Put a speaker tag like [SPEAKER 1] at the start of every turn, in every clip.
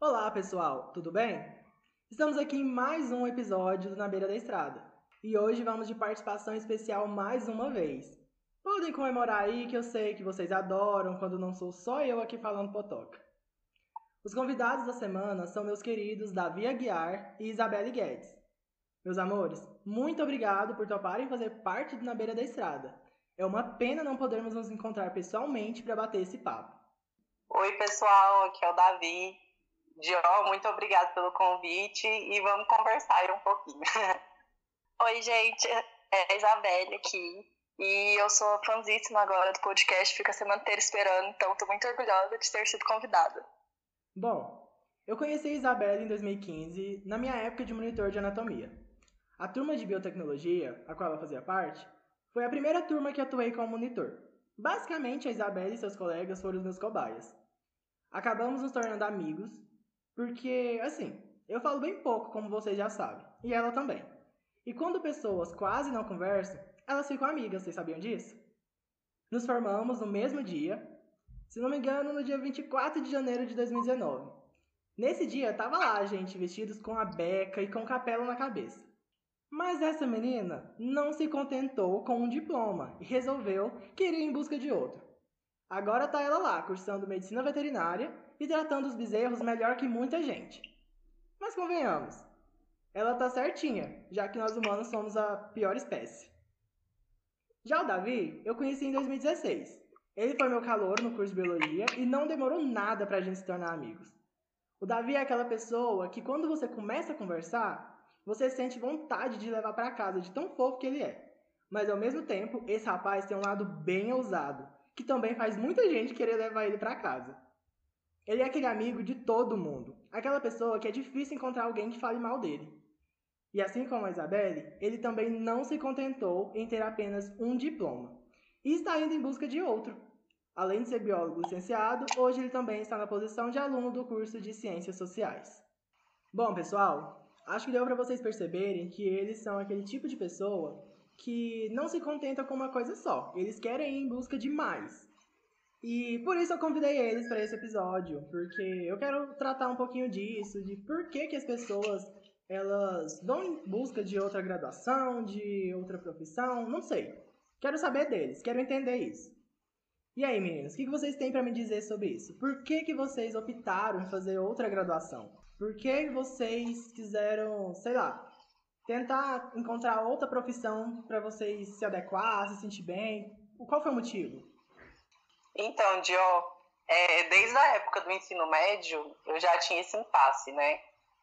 [SPEAKER 1] Olá, pessoal, tudo bem? Estamos aqui em mais um episódio do Na Beira da Estrada. E hoje vamos de participação especial mais uma vez. Podem comemorar aí que eu sei que vocês adoram quando não sou só eu aqui falando potoca. Os convidados da semana são meus queridos Davi Aguiar e Isabelle Guedes. Meus amores, muito obrigado por toparem fazer parte do Na Beira da Estrada. É uma pena não podermos nos encontrar pessoalmente para bater esse papo.
[SPEAKER 2] Oi, pessoal, aqui é o Davi. Dió, muito obrigado pelo convite e vamos conversar um pouquinho.
[SPEAKER 3] Oi, gente, é a Isabelle aqui. E eu sou fãzíssima agora do podcast, fico a semana inteira esperando, então estou muito orgulhosa de ter sido convidada.
[SPEAKER 1] Bom, eu conheci a Isabelle em 2015, na minha época de monitor de anatomia. A turma de biotecnologia, a qual ela fazia parte, foi a primeira turma que atuei como monitor. Basicamente, a Isabelle e seus colegas foram os meus cobaias. Acabamos nos tornando amigos, porque, assim, eu falo bem pouco, como vocês já sabem, e ela também. E quando pessoas quase não conversam, elas ficam amigas, vocês sabiam disso? Nos formamos no mesmo dia, se não me engano, no dia 24 de janeiro de 2019. Nesse dia, tava lá, gente, vestidos com a beca e com capela na cabeça. Mas essa menina não se contentou com um diploma e resolveu que iria em busca de outro. Agora tá ela lá, cursando medicina veterinária e tratando os bezerros melhor que muita gente. Mas convenhamos, ela tá certinha, já que nós humanos somos a pior espécie. Já o Davi, eu conheci em 2016. Ele foi meu calor no curso de biologia e não demorou nada pra gente se tornar amigos. O Davi é aquela pessoa que quando você começa a conversar, você sente vontade de levar para casa de tão fofo que ele é. Mas ao mesmo tempo, esse rapaz tem um lado bem ousado, que também faz muita gente querer levar ele para casa. Ele é aquele amigo de todo mundo, aquela pessoa que é difícil encontrar alguém que fale mal dele. E assim como a Isabelle, ele também não se contentou em ter apenas um diploma e está indo em busca de outro. Além de ser biólogo licenciado, hoje ele também está na posição de aluno do curso de Ciências Sociais. Bom, pessoal, acho que deu para vocês perceberem que eles são aquele tipo de pessoa que não se contenta com uma coisa só. Eles querem ir em busca de mais. E por isso eu convidei eles para esse episódio, porque eu quero tratar um pouquinho disso, de por que, que as pessoas elas vão em busca de outra graduação, de outra profissão, não sei. Quero saber deles, quero entender isso. E aí, meninos, o que vocês têm para me dizer sobre isso? Por que, que vocês optaram em fazer outra graduação? Por que vocês quiseram, sei lá, tentar encontrar outra profissão para vocês se adequar, se sentir bem? Qual foi o motivo?
[SPEAKER 2] Então, Dio, é, desde a época do ensino médio, eu já tinha esse impasse, né?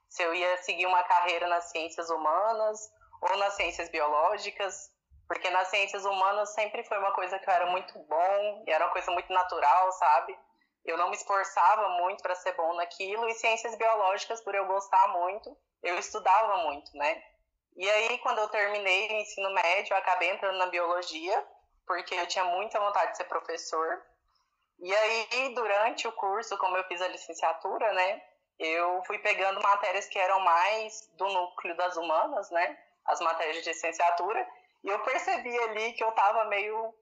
[SPEAKER 2] Se eu ia seguir uma carreira nas ciências humanas ou nas ciências biológicas, porque nas ciências humanas sempre foi uma coisa que eu era muito bom, e era uma coisa muito natural, sabe? eu não me esforçava muito para ser bom naquilo, e ciências biológicas, por eu gostar muito, eu estudava muito, né? E aí, quando eu terminei o ensino médio, eu acabei entrando na biologia, porque eu tinha muita vontade de ser professor. E aí, durante o curso, como eu fiz a licenciatura, né, eu fui pegando matérias que eram mais do núcleo das humanas, né, as matérias de licenciatura, e eu percebi ali que eu estava meio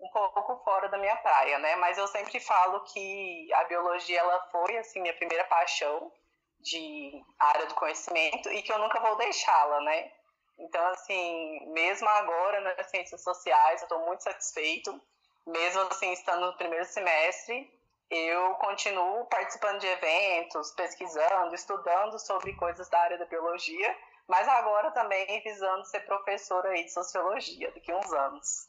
[SPEAKER 2] um pouco fora da minha praia, né? Mas eu sempre falo que a biologia ela foi assim minha primeira paixão de área do conhecimento e que eu nunca vou deixá-la, né? Então assim, mesmo agora nas ciências sociais, eu estou muito satisfeito, mesmo assim estando no primeiro semestre, eu continuo participando de eventos, pesquisando, estudando sobre coisas da área da biologia, mas agora também visando ser professora aí de sociologia daqui a uns anos.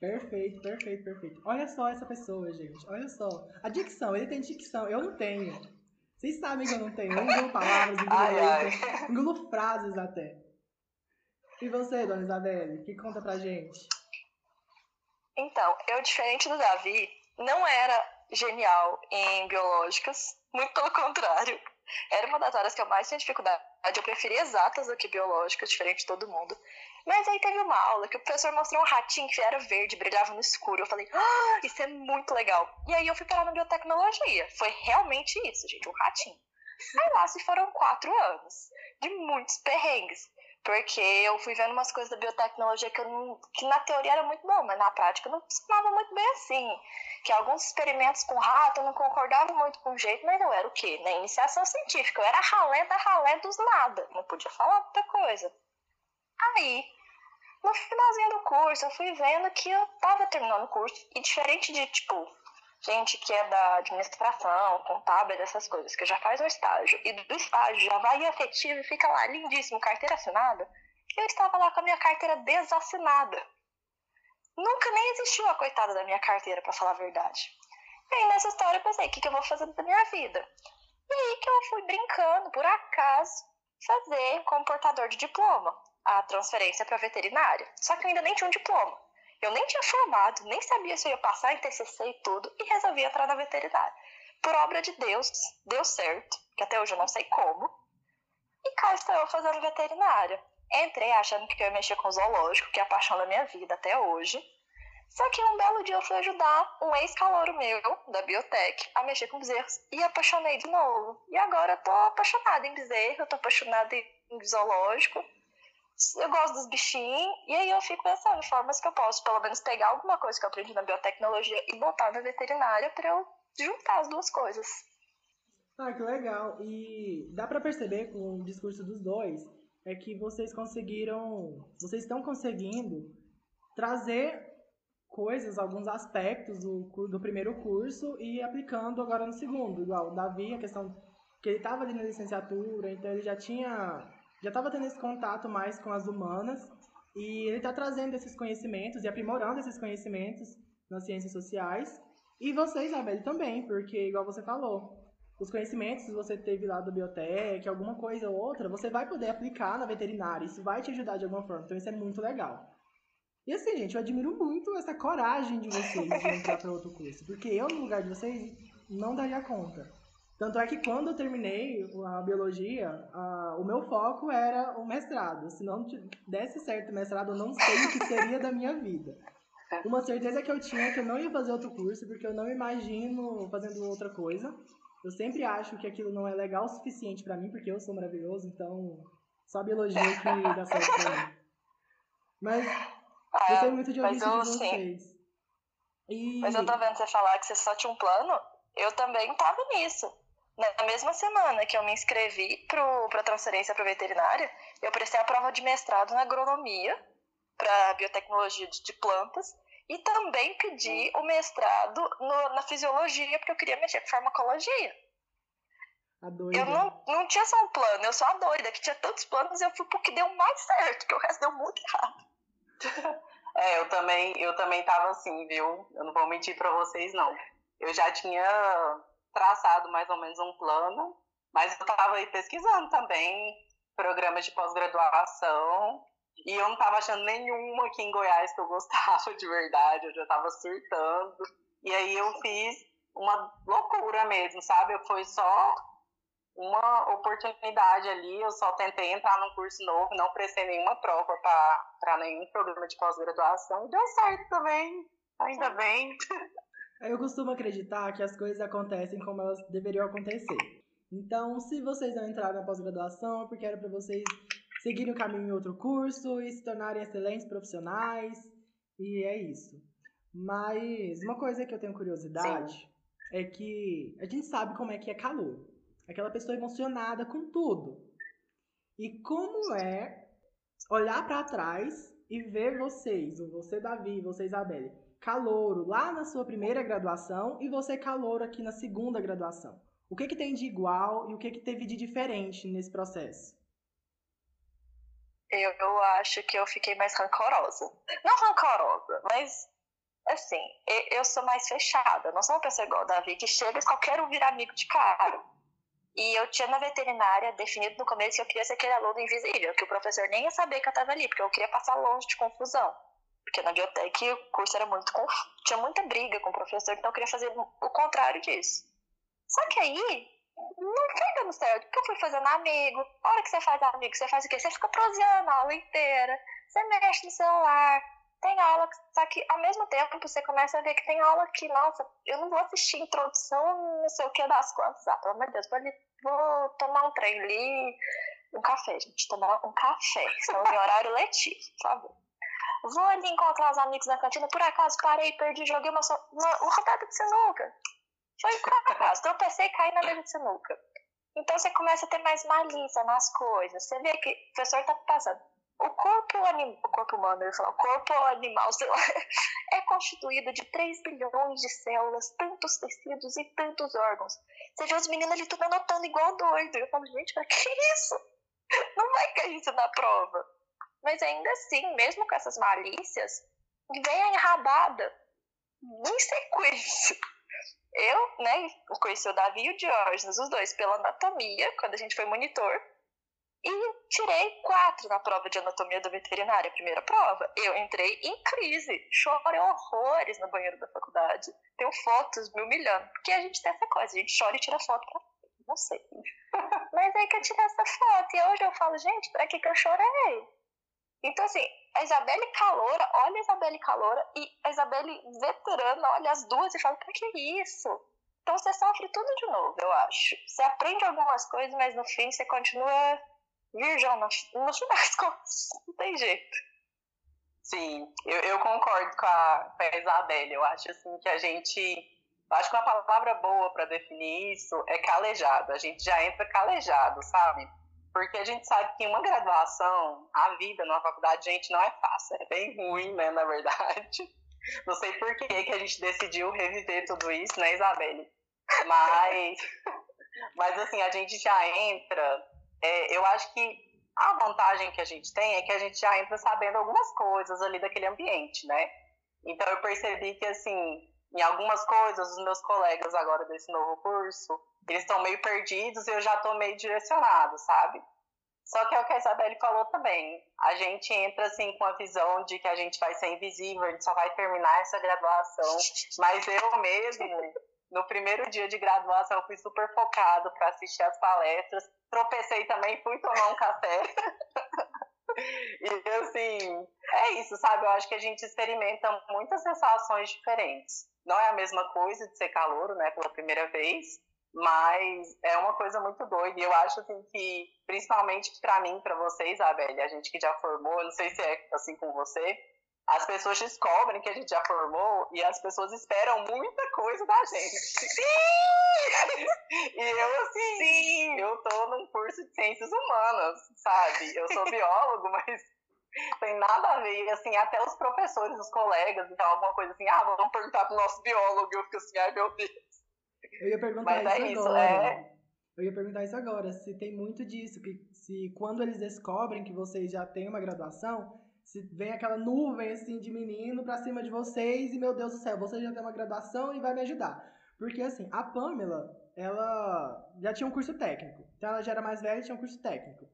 [SPEAKER 1] Perfeito, perfeito, perfeito. Olha só essa pessoa, gente. Olha só. A dicção, ele tem dicção, eu não tenho. Vocês sabem que eu não tenho. Eu engulo palavras, engulo ai, letras, engulo frases até. E você, dona Isabelle, que conta pra gente?
[SPEAKER 3] Então, eu, diferente do Davi, não era genial em biológicas, muito pelo contrário. Era uma das áreas que eu mais tinha dificuldade. Eu preferia exatas do que biológicas, diferente de todo mundo. Mas aí teve uma aula que o professor mostrou um ratinho que era verde, brilhava no escuro. Eu falei, ah, isso é muito legal. E aí eu fui parar na biotecnologia. Foi realmente isso, gente, um ratinho. Aí lá se foram quatro anos de muitos perrengues. Porque eu fui vendo umas coisas da biotecnologia que, eu não, que na teoria era muito bom, mas na prática não funcionava muito bem assim. Que alguns experimentos com rato eu não concordava muito com o jeito, mas eu era o quê? Na iniciação científica, eu era ralé da ralé dos nada. Não podia falar muita coisa. Aí, no finalzinho do curso, eu fui vendo que eu tava terminando o curso, e diferente de, tipo, gente que é da administração, contábil, dessas coisas, que já faz um estágio, e do estágio já vai efetivo e fica lá lindíssimo, carteira assinada, eu estava lá com a minha carteira desassinada. Nunca nem existiu a coitada da minha carteira, para falar a verdade. E aí nessa história eu pensei, o que, que eu vou fazer da minha vida? E aí que eu fui brincando, por acaso, fazer como portador de diploma a transferência para veterinária. Só que eu ainda nem tinha um diploma. Eu nem tinha formado, nem sabia se eu ia passar em TCC e tudo, e resolvi entrar na veterinária. Por obra de Deus, deu certo, que até hoje eu não sei como. E cá estou eu fazendo veterinária. Entrei achando que eu ia mexer com zoológico, que é a paixão da minha vida até hoje. Só que um belo dia eu fui ajudar um ex-calouro meu, da biotech, a mexer com bezerros e apaixonei de novo. E agora eu tô apaixonada em bezerro, eu tô apaixonada em zoológico eu gosto dos bichinhos, e aí eu fico pensando formas que eu posso, pelo menos, pegar alguma coisa que eu aprendi na biotecnologia e botar na veterinária para eu juntar as duas coisas.
[SPEAKER 1] Ah, que legal. E dá para perceber com o discurso dos dois é que vocês conseguiram, vocês estão conseguindo trazer coisas, alguns aspectos do, do primeiro curso e aplicando agora no segundo. Igual o Davi, a questão que ele estava ali na licenciatura, então ele já tinha já estava tendo esse contato mais com as humanas e ele está trazendo esses conhecimentos e aprimorando esses conhecimentos nas ciências sociais. E você, Isabelle, também, porque, igual você falou, os conhecimentos que você teve lá do biotech, alguma coisa ou outra, você vai poder aplicar na veterinária. Isso vai te ajudar de alguma forma. Então, isso é muito legal. E assim, gente, eu admiro muito essa coragem de vocês de entrar para outro curso. Porque eu, no lugar de vocês, não daria conta. Tanto é que quando eu terminei a biologia, a, o meu foco era o mestrado. Se não desse certo o mestrado, eu não sei o que seria da minha vida. Uma certeza que eu tinha é que eu não ia fazer outro curso, porque eu não imagino fazendo outra coisa. Eu sempre acho que aquilo não é legal o suficiente para mim, porque eu sou maravilhoso, então só a biologia que dá certo pra mim. Mas ah, gostei muito de ouvir isso de vocês.
[SPEAKER 3] E... Mas eu tô vendo você falar que você só tinha um plano, eu também tava nisso. Na mesma semana que eu me inscrevi para transferência para veterinária, eu prestei a prova de mestrado na agronomia, para biotecnologia de, de, plantas, e também pedi o mestrado no, na fisiologia, porque eu queria mexer com farmacologia. Eu não, não tinha só um plano, eu sou a doida, que tinha tantos planos e eu fui pro que deu mais certo, que o resto deu muito errado.
[SPEAKER 2] É, eu também, eu também tava assim, viu? Eu não vou mentir para vocês, não. Eu já tinha traçado mais ou menos um plano, mas eu estava aí pesquisando também programas de pós-graduação e eu não estava achando nenhuma aqui em Goiás que eu gostava de verdade, eu já estava surtando. E aí eu fiz uma loucura mesmo, sabe? Foi só uma oportunidade ali, eu só tentei entrar num curso novo, não prestei nenhuma prova para nenhum programa de pós-graduação e deu certo também, ainda bem.
[SPEAKER 1] Eu costumo acreditar que as coisas acontecem como elas deveriam acontecer. Então, se vocês não entraram na pós-graduação, é porque era para vocês seguirem o caminho em outro curso e se tornarem excelentes profissionais. E é isso. Mas uma coisa que eu tenho curiosidade Sim. é que a gente sabe como é que é calor. Aquela pessoa emocionada com tudo. E como é olhar para trás e ver vocês, ou você, Davi, você, Isabelle, calouro lá na sua primeira graduação e você calouro aqui na segunda graduação. O que, que tem de igual e o que, que teve de diferente nesse processo?
[SPEAKER 3] Eu, eu acho que eu fiquei mais rancorosa. Não rancorosa, mas assim, eu sou mais fechada. Não sou uma pessoa igual o Davi que chega e qualquer um virar amigo de cara. E eu tinha na veterinária definido no começo que eu queria ser aquele aluno invisível, que o professor nem ia saber que eu estava ali, porque eu queria passar longe de confusão. Porque na biotech o curso era muito. tinha muita briga com o professor, então eu queria fazer o contrário disso. Só que aí, não foi dando certo, porque eu fui fazendo amigo. A hora que você faz amigo, você faz o quê? Você fica proseando a aula inteira, você mexe no celular, tem aula, só que ao mesmo tempo você começa a ver que tem aula que, nossa, eu não vou assistir introdução, não sei o que das quantas. Ah, pelo amor de Deus, vou, tomar um trem ali, Um café, gente. Tomar um café. Estamos em horário letivo, por favor. Vou ali encontrar os amigos na cantina. Por acaso parei, perdi, joguei uma, uma, uma rodada de sinuca. Foi por acaso. Tropecei e caí na mesa de sinuca. Então você começa a ter mais malícia nas coisas. Você vê que o professor tá passando. O corpo, anim... o corpo humano, eu o corpo animal lá, é constituído de 3 bilhões de células, tantos tecidos e tantos órgãos. Você vê os meninos ali tudo anotando igual doido. Eu falo, gente, pra que isso? Não vai cair isso na prova. Mas ainda assim, mesmo com essas malícias, vem a enrabada em sequência. Eu, né, conheci o Davi e o Diógenes, os dois, pela anatomia, quando a gente foi monitor. E tirei quatro na prova de anatomia da veterinária, primeira prova. Eu entrei em crise, chorei horrores no banheiro da faculdade. Tenho fotos me humilhando, porque a gente tem essa coisa, a gente chora e tira foto pra não sei. Mas aí que eu tirei essa foto. E hoje eu falo, gente, pra que, que eu chorei? Então, assim, a Isabelle Caloura, olha a Isabelle Caloura e a Isabelle veterana, olha as duas e fala, pra que isso? Então você sofre tudo de novo, eu acho. Você aprende algumas coisas, mas no fim você continua virgão no, no final das contas. Não tem jeito.
[SPEAKER 2] Sim, eu, eu concordo com a, com a Isabelle. Eu acho assim que a gente. Acho que uma palavra boa para definir isso é calejado. A gente já entra calejado, sabe? Porque a gente sabe que uma graduação, a vida numa faculdade, gente, não é fácil. É bem ruim, né, na verdade. Não sei por que, que a gente decidiu reviver tudo isso, né, Isabelle? Mas, mas assim, a gente já entra é, eu acho que a vantagem que a gente tem é que a gente já entra sabendo algumas coisas ali daquele ambiente, né? Então eu percebi que, assim, em algumas coisas, os meus colegas agora desse novo curso, eles estão meio perdidos e eu já estou meio direcionado, sabe? Só que é o que a Isabelle falou também. A gente entra assim com a visão de que a gente vai ser invisível, a gente só vai terminar essa graduação. Mas eu mesmo, no primeiro dia de graduação, fui super focado para assistir as palestras tropecei também, fui tomar um café. e assim, é isso, sabe? Eu acho que a gente experimenta muitas sensações diferentes. Não é a mesma coisa de ser calouro, né, pela primeira vez, mas é uma coisa muito doida. E eu acho assim que, principalmente para mim, para você, Isabelle, a gente que já formou, não sei se é assim com você, as pessoas descobrem que a gente já formou e as pessoas esperam muita coisa da gente. Sim! e eu, assim, Sim. eu tô num curso de ciências humanas, sabe? Eu sou biólogo, mas tem nada a ver, assim, até os professores, os colegas, então alguma coisa assim, ah, vamos perguntar pro nosso biólogo, eu fico assim, ai meu Deus.
[SPEAKER 1] Eu ia perguntar mas isso, é isso agora. É... Eu ia perguntar isso agora, se tem muito disso, que se quando eles descobrem que vocês já têm uma graduação, se vem aquela nuvem assim de menino pra cima de vocês e meu Deus do céu, você já tem uma graduação e vai me ajudar. Porque assim, a Pamela, ela já tinha um curso técnico. Então ela já era mais velha e tinha um curso técnico.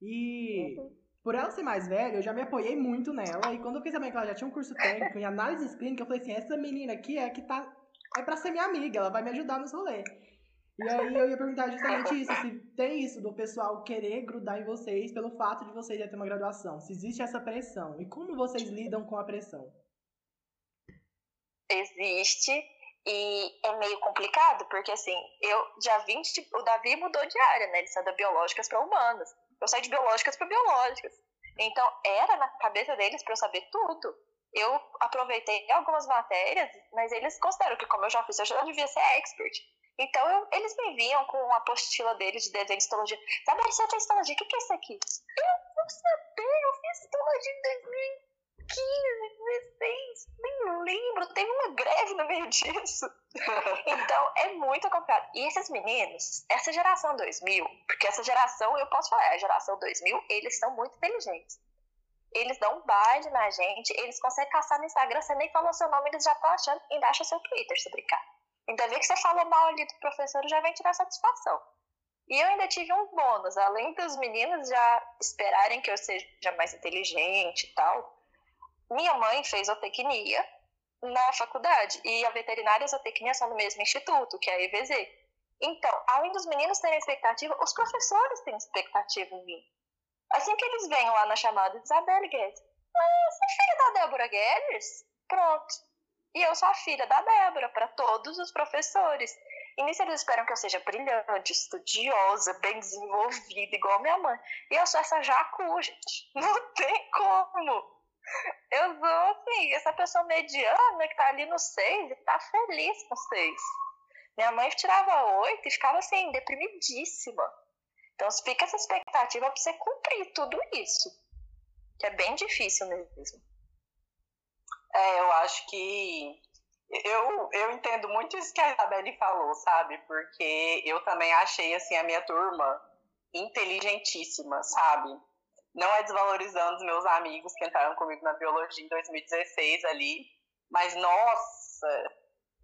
[SPEAKER 1] E uhum. por ela ser mais velha, eu já me apoiei muito nela. E quando eu fiquei sabendo que ela já tinha um curso técnico em análise clínica, eu falei assim, essa menina aqui é que tá. É pra ser minha amiga, ela vai me ajudar nos rolês. E aí eu ia perguntar justamente isso, se tem isso do pessoal querer grudar em vocês pelo fato de vocês já ter uma graduação. Se existe essa pressão. E como vocês lidam com a pressão?
[SPEAKER 3] Existe. E é meio complicado, porque assim, eu já vim, tipo, o Davi mudou de área, né? Ele saiu da biológicas para humanas. Eu saí de biológicas para biológicas. Então, era na cabeça deles para eu saber tudo. Eu aproveitei algumas matérias, mas eles consideram que, como eu já fiz, eu já devia ser expert. Então, eu, eles me viam com a apostila deles de desenho de histologia. Sabe, você tem histologia, o que, que é isso aqui? Eu não sabia, eu fiz histologia em 2015, 2016, nem lembro, teve uma greve no meio disso. então, é muito complicado. E esses meninos, essa geração 2000, porque essa geração, eu posso falar, a geração 2000, eles são muito inteligentes. Eles dão um baile na gente, eles conseguem caçar no Instagram, você nem falou seu nome, eles já estão achando, ainda acham seu Twitter, se brincar. Ainda vê que você falou mal ali do professor já vem tirar satisfação. E eu ainda tive um bônus, além dos meninos já esperarem que eu seja mais inteligente e tal. Minha mãe fez zootecnia na faculdade e a veterinária e a zootecnia são do mesmo instituto, que é a EVZ. Então, além dos meninos terem expectativa, os professores têm expectativa em mim. Assim que eles vêm lá na chamada, Isabelle Guedes, ah, você é filha da Débora Guedes? Pronto. E eu sou a filha da Débora para todos os professores. E nisso eles esperam que eu seja brilhante, estudiosa, bem desenvolvida, igual minha mãe. E eu sou essa jacu, gente. Não tem como. Eu sou, assim, essa pessoa mediana que tá ali no 6 e tá feliz com 6. Minha mãe tirava 8 e ficava, assim, deprimidíssima. Então fica essa expectativa pra você cumprir tudo isso. Que é bem difícil mesmo.
[SPEAKER 2] É, eu acho que eu, eu entendo muito isso que a Isabelle falou, sabe? Porque eu também achei, assim, a minha turma inteligentíssima, sabe? Não é desvalorizando os meus amigos que entraram comigo na biologia em 2016 ali, mas nossa,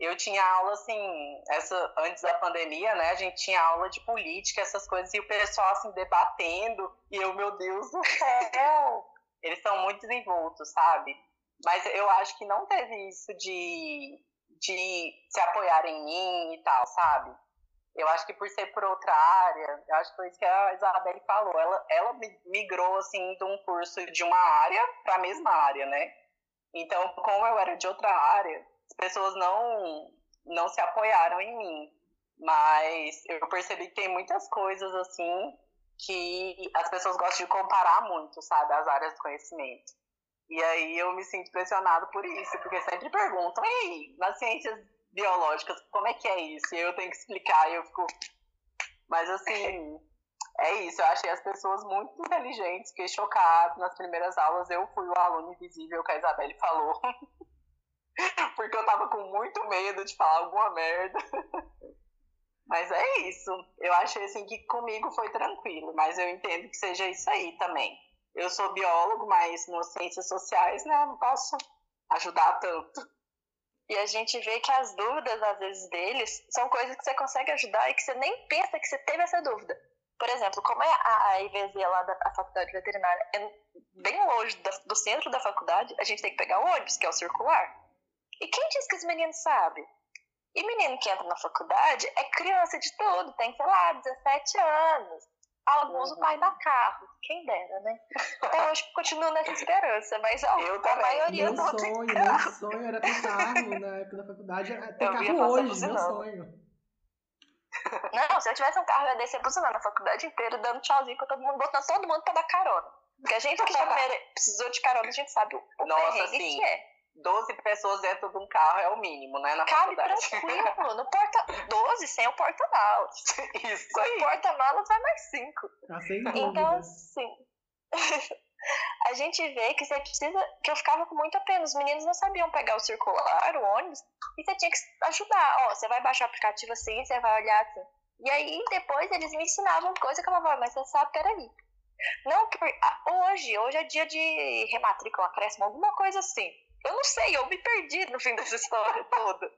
[SPEAKER 2] eu tinha aula assim, essa antes da pandemia, né? A gente tinha aula de política, essas coisas, e o pessoal assim debatendo, e eu, meu Deus do céu! Eles são muito desenvoltos, sabe? Mas eu acho que não teve isso de, de se apoiar em mim e tal, sabe? Eu acho que por ser por outra área, eu acho que foi isso que a Isabelle falou. Ela, ela migrou, assim, de um curso de uma área para a mesma área, né? Então, como eu era de outra área, as pessoas não, não se apoiaram em mim. Mas eu percebi que tem muitas coisas, assim, que as pessoas gostam de comparar muito, sabe? As áreas do conhecimento. E aí eu me sinto pressionado por isso, porque sempre perguntam, ei, nas ciências biológicas, como é que é isso? E eu tenho que explicar, e eu fico. Mas assim, é isso, eu achei as pessoas muito inteligentes, fiquei chocado nas primeiras aulas, eu fui o aluno invisível que a Isabelle falou. porque eu tava com muito medo de falar alguma merda. Mas é isso. Eu achei assim que comigo foi tranquilo, mas eu entendo que seja isso aí também eu sou biólogo, mas nas ciências sociais, né, não posso ajudar tanto.
[SPEAKER 3] E a gente vê que as dúvidas, às vezes, deles são coisas que você consegue ajudar e que você nem pensa que você teve essa dúvida. Por exemplo, como é a IVZ lá da faculdade veterinária é bem longe do centro da faculdade, a gente tem que pegar o ônibus, que é o circular. E quem diz que os meninos sabem? E menino que entra na faculdade é criança de tudo, tem, sei lá, 17 anos. Alguns uhum. o pai dá carro, quem dera, né? Até hoje continuo nessa esperança, mas ó, eu a maioria
[SPEAKER 1] meu
[SPEAKER 3] não
[SPEAKER 1] sonho,
[SPEAKER 3] tem
[SPEAKER 1] carro. Meu sonho era ter carro na época da faculdade, ter eu carro hoje, meu sonho.
[SPEAKER 3] Não, se eu tivesse um carro, eu ia descer buzinando a faculdade inteira, dando tchauzinho pra todo mundo, botando todo mundo pra dar carona. Porque a gente que já precisou de carona, a gente sabe o Nossa, assim, que é.
[SPEAKER 2] 12 pessoas dentro de um carro é o mínimo, né? Na
[SPEAKER 3] Cabe
[SPEAKER 2] faculdade.
[SPEAKER 3] tranquilo. No porta... 12 sem o porta-malas.
[SPEAKER 2] Isso
[SPEAKER 3] Com
[SPEAKER 2] aí.
[SPEAKER 3] o porta-malas vai mais 5.
[SPEAKER 1] Ah,
[SPEAKER 3] então, assim. a gente vê que você precisa. Que eu ficava com muita pena. Os meninos não sabiam pegar o circular, o ônibus, e você tinha que ajudar. Ó, você vai baixar o aplicativo assim, você vai olhar assim. E aí depois eles me ensinavam coisa que eu falava, mas você sabe, peraí. Não, por... hoje, hoje é dia de rematrícula, acréscimo, alguma coisa assim. Eu não sei, eu me perdi no fim dessa história toda.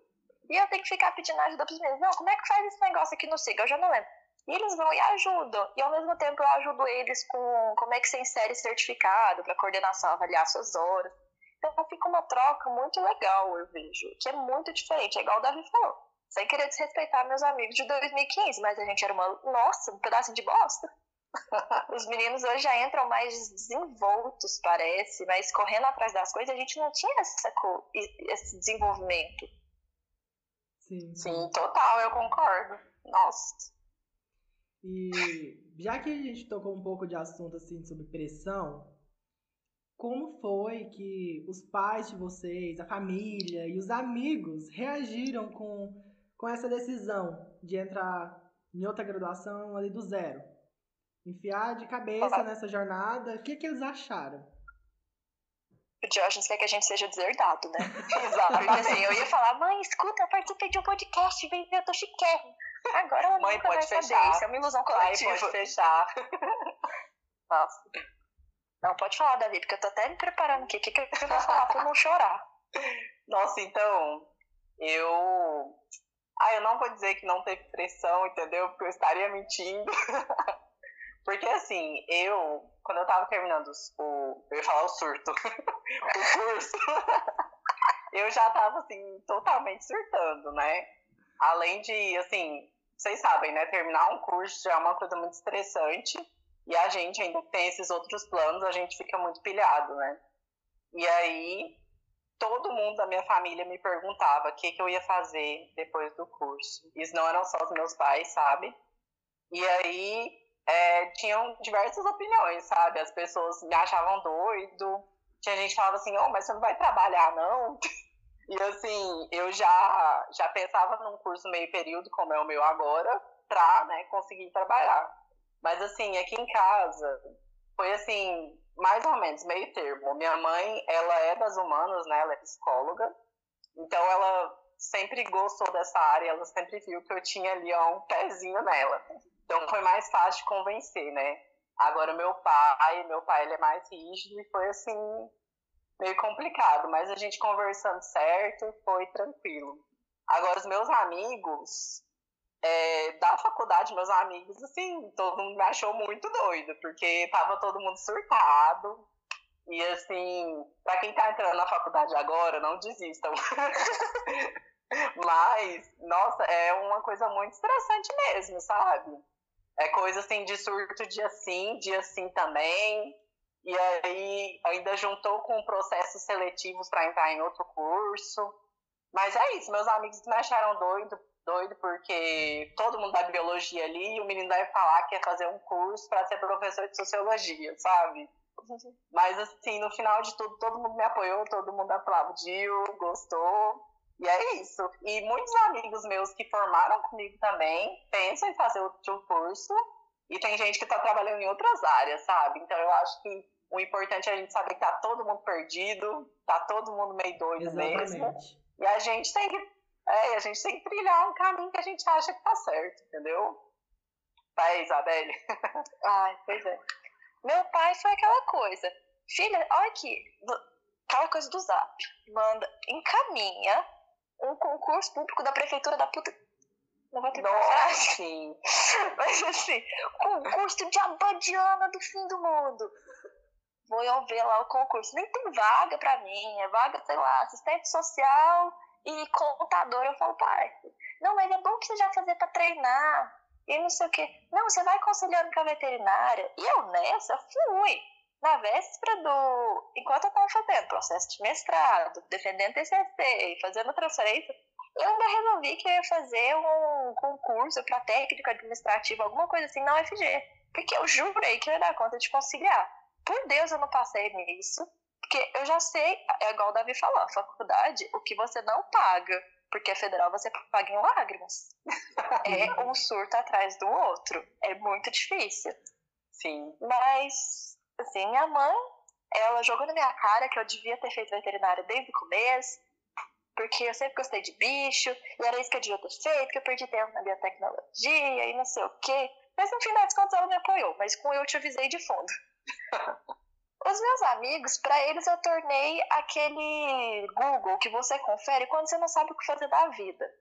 [SPEAKER 3] E eu tenho que ficar pedindo ajuda pros meninos. Não, como é que faz esse negócio aqui no SIGA? Eu já não lembro. E eles vão e ajudam. E ao mesmo tempo eu ajudo eles com como é que você insere certificado para coordenação avaliar suas horas. Então fica uma troca muito legal, eu vejo. Que é muito diferente. É igual o Davi falou. Sem querer desrespeitar meus amigos de 2015, mas a gente era uma. Nossa, um pedaço de bosta. Os meninos hoje já entram mais desenvoltos, parece, mas correndo atrás das coisas, a gente não tinha essa, esse desenvolvimento.
[SPEAKER 1] Sim,
[SPEAKER 2] sim, total, eu concordo. Nossa.
[SPEAKER 1] E já que a gente tocou um pouco de assunto assim sobre pressão, como foi que os pais de vocês, a família e os amigos reagiram com, com essa decisão de entrar em outra graduação ali do zero? Enfiar de cabeça nessa jornada. O que, que eles acharam?
[SPEAKER 3] O Diógenes quer que a gente seja deserdado, né? Exato. Porque assim, eu ia falar, mãe, escuta, eu participei de um podcast, vem ver, eu tô chiquérrimo. Agora ela
[SPEAKER 2] mãe
[SPEAKER 3] nunca
[SPEAKER 2] pode
[SPEAKER 3] vai
[SPEAKER 2] fechar.
[SPEAKER 3] saber, isso é uma ilusão coletiva.
[SPEAKER 2] Pai pode fechar.
[SPEAKER 3] Nossa. Não, pode falar, Davi, porque eu tô até me preparando aqui. O que, que eu vou falar pra não chorar?
[SPEAKER 2] Nossa, então, eu... Ah, eu não vou dizer que não teve pressão, entendeu? Porque eu estaria mentindo. Porque assim, eu, quando eu tava terminando o. Eu ia falar o surto. o curso. eu já tava assim, totalmente surtando, né? Além de, assim, vocês sabem, né? Terminar um curso já é uma coisa muito estressante. E a gente ainda tem esses outros planos, a gente fica muito pilhado, né? E aí, todo mundo da minha família me perguntava o que, que eu ia fazer depois do curso. Isso não eram só os meus pais, sabe? E aí é, tinham diversas opiniões, sabe? As pessoas me achavam doido. Tinha gente que falava assim, oh, mas você não vai trabalhar, não? E assim, eu já, já pensava num curso meio período, como é o meu agora, pra né, conseguir trabalhar. Mas assim, aqui em casa, foi assim, mais ou menos, meio termo. Minha mãe, ela é das humanas, né? Ela é psicóloga. Então ela sempre gostou dessa área, ela sempre viu que eu tinha ali ó, um pezinho nela. Então foi mais fácil convencer, né? Agora meu pai, meu pai ele é mais rígido e foi assim meio complicado, mas a gente conversando certo, foi tranquilo. Agora os meus amigos, é, da faculdade, meus amigos, assim, todo mundo me achou muito doido, porque tava todo mundo surtado. E assim, para quem tá entrando na faculdade agora, não desistam. Mas, nossa, é uma coisa muito estressante mesmo, sabe? É coisa assim de surto dia sim, dia sim também. E aí ainda juntou com processos seletivos para entrar em outro curso. Mas é isso, meus amigos me acharam doido, doido porque todo mundo da biologia ali e o menino deve falar que quer fazer um curso para ser professor de sociologia, sabe? Mas assim, no final de tudo, todo mundo me apoiou, todo mundo aplaudiu, gostou. E é isso. E muitos amigos meus que formaram comigo também pensam em fazer outro curso. E tem gente que está trabalhando em outras áreas, sabe? Então eu acho que o importante é a gente saber que tá todo mundo perdido, tá todo mundo meio doido Exatamente. mesmo. E a gente tem que é, a gente tem que trilhar um caminho que a gente acha que tá certo, entendeu? Vai, Isabelle.
[SPEAKER 3] Ai, pois é. Meu pai foi aquela coisa. Filha, olha aqui, aquela coisa do zap. Manda, encaminha um concurso público da prefeitura da puta.
[SPEAKER 2] Não vou ter Nossa, sim.
[SPEAKER 3] Mas assim, concurso de abadiana do fim do mundo. Vou eu ver lá o concurso. Nem tem vaga pra mim. É vaga, sei lá, assistente social e contador. Eu falo, pai, não, mas é bom que você já fazer pra treinar. E não sei o quê. Não, você vai conciliando com a veterinária. E eu nessa fui na véspera do. Enquanto eu estava fazendo processo de mestrado, defendendo TCC e fazendo transferência, eu ainda resolvi que eu ia fazer um concurso para técnico administrativo, alguma coisa assim na UFG. Porque eu jurei que eu ia dar conta de conciliar. Por Deus, eu não passei nisso. Porque eu já sei, é igual o Davi falou, a faculdade, o que você não paga, porque a federal você paga em lágrimas. é um surto atrás do outro. É muito difícil.
[SPEAKER 2] Sim.
[SPEAKER 3] Mas assim, minha mãe, ela jogou na minha cara que eu devia ter feito veterinária desde o começo, porque eu sempre gostei de bicho, e era isso que eu devia ter feito, que eu perdi tempo na biotecnologia e não sei o quê. Mas no fim das contas ela me apoiou, mas com eu te avisei de fundo. Os meus amigos, para eles eu tornei aquele Google que você confere quando você não sabe o que fazer da vida.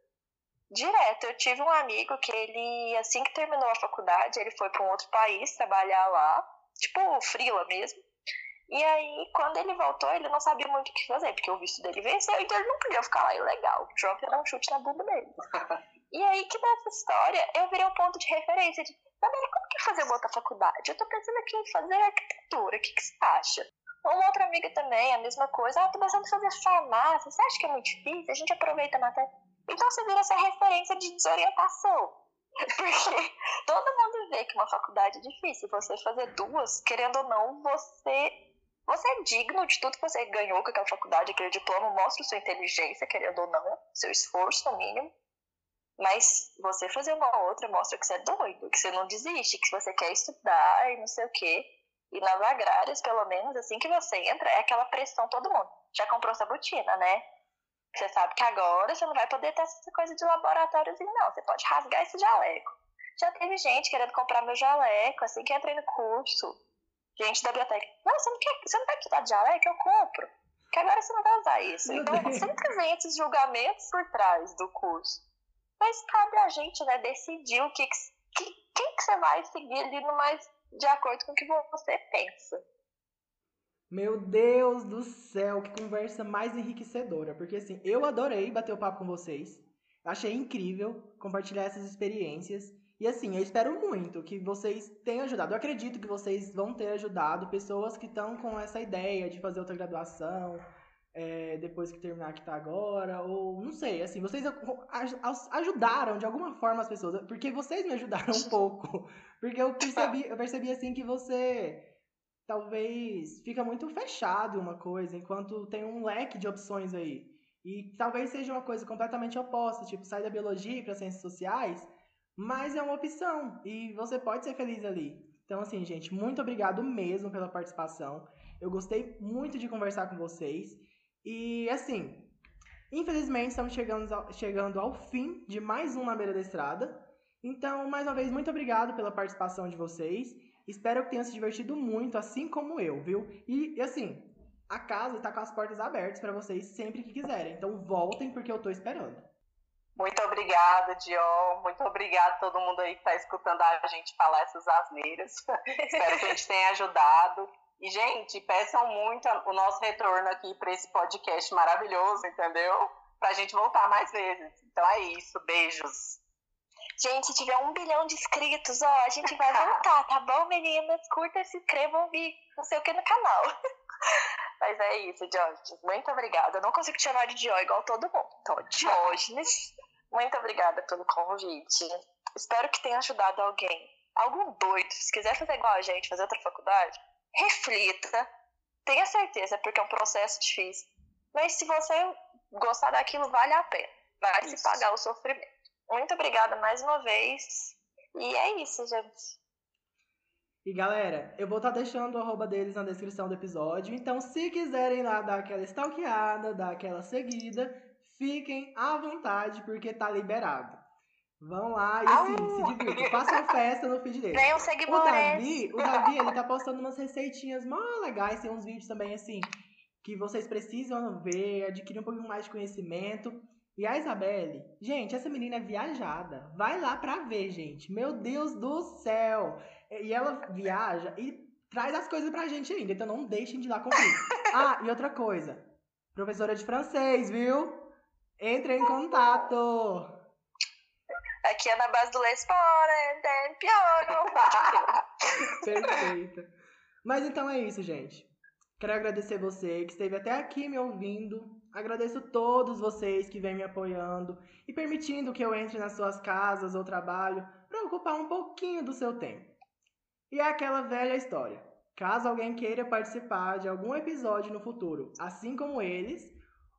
[SPEAKER 3] Direto, eu tive um amigo que ele, assim que terminou a faculdade, ele foi para um outro país trabalhar lá tipo frila mesmo. E aí, quando ele voltou, ele não sabia muito o que fazer, porque o visto dele venceu, então ele não podia ficar lá ilegal. O Trump ia dar um chute na bunda dele. e aí que nessa história eu virei um ponto de referência de, Isabela, como que fazer uma outra faculdade? Eu tô pensando aqui em fazer arquitetura, o que, que você acha? Uma outra amiga também, a mesma coisa. Ah, tô pensando em fazer farmácia, você acha que é muito difícil? A gente aproveita a matéria. Então você vira essa referência de desorientação. Porque todo mundo vê que uma faculdade é difícil. Você fazer duas, querendo ou não, você você é digno de tudo que você ganhou com aquela faculdade, aquele diploma, mostra sua inteligência, querendo ou não, seu esforço no mínimo. Mas você fazer uma outra mostra que você é doido, que você não desiste, que você quer estudar e não sei o quê. E nas agrárias, pelo menos, assim que você entra, é aquela pressão todo mundo. Já comprou sua botina, né? Você sabe que agora você não vai poder ter essa coisa de laboratóriozinho, não. Você pode rasgar esse jaleco. Já teve gente querendo comprar meu jaleco assim que entrei no curso. Gente da biblioteca. Não, você não, quer, você não vai precisar de jaleco? Eu compro. Que agora você não vai usar isso. Então sempre vem esses julgamentos por trás do curso. Mas cabe a gente, né, decidir o que, que, quem que você vai seguir ali no mais de acordo com o que você pensa.
[SPEAKER 1] Meu Deus do céu, que conversa mais enriquecedora. Porque assim, eu adorei bater o papo com vocês. Achei incrível compartilhar essas experiências. E assim, eu espero muito que vocês tenham ajudado. Eu acredito que vocês vão ter ajudado pessoas que estão com essa ideia de fazer outra graduação, é, depois que terminar que tá agora, ou não sei, assim, vocês ajudaram de alguma forma as pessoas, porque vocês me ajudaram um pouco, porque eu percebi, eu percebi assim que você talvez fica muito fechado uma coisa, enquanto tem um leque de opções aí. E talvez seja uma coisa completamente oposta, tipo, sair da biologia para ciências sociais, mas é uma opção e você pode ser feliz ali. Então, assim, gente, muito obrigado mesmo pela participação. Eu gostei muito de conversar com vocês. E, assim, infelizmente estamos chegando ao, chegando ao fim de mais um Na Beira da Estrada. Então, mais uma vez, muito obrigado pela participação de vocês. Espero que tenham se divertido muito, assim como eu, viu? E, e assim, a casa está com as portas abertas para vocês sempre que quiserem. Então, voltem porque eu estou esperando.
[SPEAKER 2] Muito obrigada, Dior. Muito obrigada a todo mundo aí que está escutando a gente falar essas asneiras. Espero que a gente tenha ajudado. E, gente, peçam muito o nosso retorno aqui para esse podcast maravilhoso, entendeu? Para a gente voltar mais vezes. Então é isso. Beijos.
[SPEAKER 3] Gente, se tiver um bilhão de inscritos, ó, a gente vai voltar, tá bom, meninas? Curta, se inscrevam e não sei o que no canal. Mas é isso, Diógenes. Muito obrigada. Eu não consigo te chamar de Dió igual todo mundo. Então, Diógenes, muito obrigada pelo convite. Espero que tenha ajudado alguém. Algum doido, se quiser fazer igual a gente, fazer outra faculdade, reflita. Tenha certeza, porque é um processo difícil. Mas se você gostar daquilo, vale a pena. Vai isso. se pagar o sofrimento. Muito obrigada mais uma vez. E é isso, gente.
[SPEAKER 1] E galera, eu vou estar tá deixando o arroba deles na descrição do episódio. Então, se quiserem lá dar aquela stalkeada, dar aquela seguida, fiquem à vontade, porque tá liberado. Vão lá e assim, se divirtam. Façam festa no feed deles.
[SPEAKER 3] Venham
[SPEAKER 1] seguidores. O Davi, o Davi, ele tá postando umas receitinhas mó legais, tem uns vídeos também assim, que vocês precisam ver, adquirir um pouquinho mais de conhecimento. E a Isabelle, gente, essa menina é viajada. Vai lá pra ver, gente. Meu Deus do céu. E ela viaja e traz as coisas pra gente ainda. Então não deixem de ir lá conferir. ah, e outra coisa. Professora de francês, viu? Entre em contato.
[SPEAKER 3] Aqui é na base do Lespore, pior.
[SPEAKER 1] Perfeito. Mas então é isso, gente. Quero agradecer você que esteve até aqui me ouvindo. Agradeço todos vocês que vêm me apoiando e permitindo que eu entre nas suas casas ou trabalho para ocupar um pouquinho do seu tempo. E é aquela velha história. Caso alguém queira participar de algum episódio no futuro, assim como eles,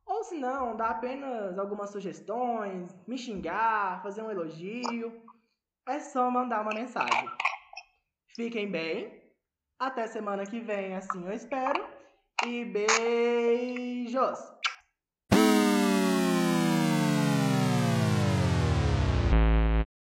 [SPEAKER 1] ou se não, dar apenas algumas sugestões, me xingar, fazer um elogio, é só mandar uma mensagem. Fiquem bem, até semana que vem, assim eu espero, e beijos!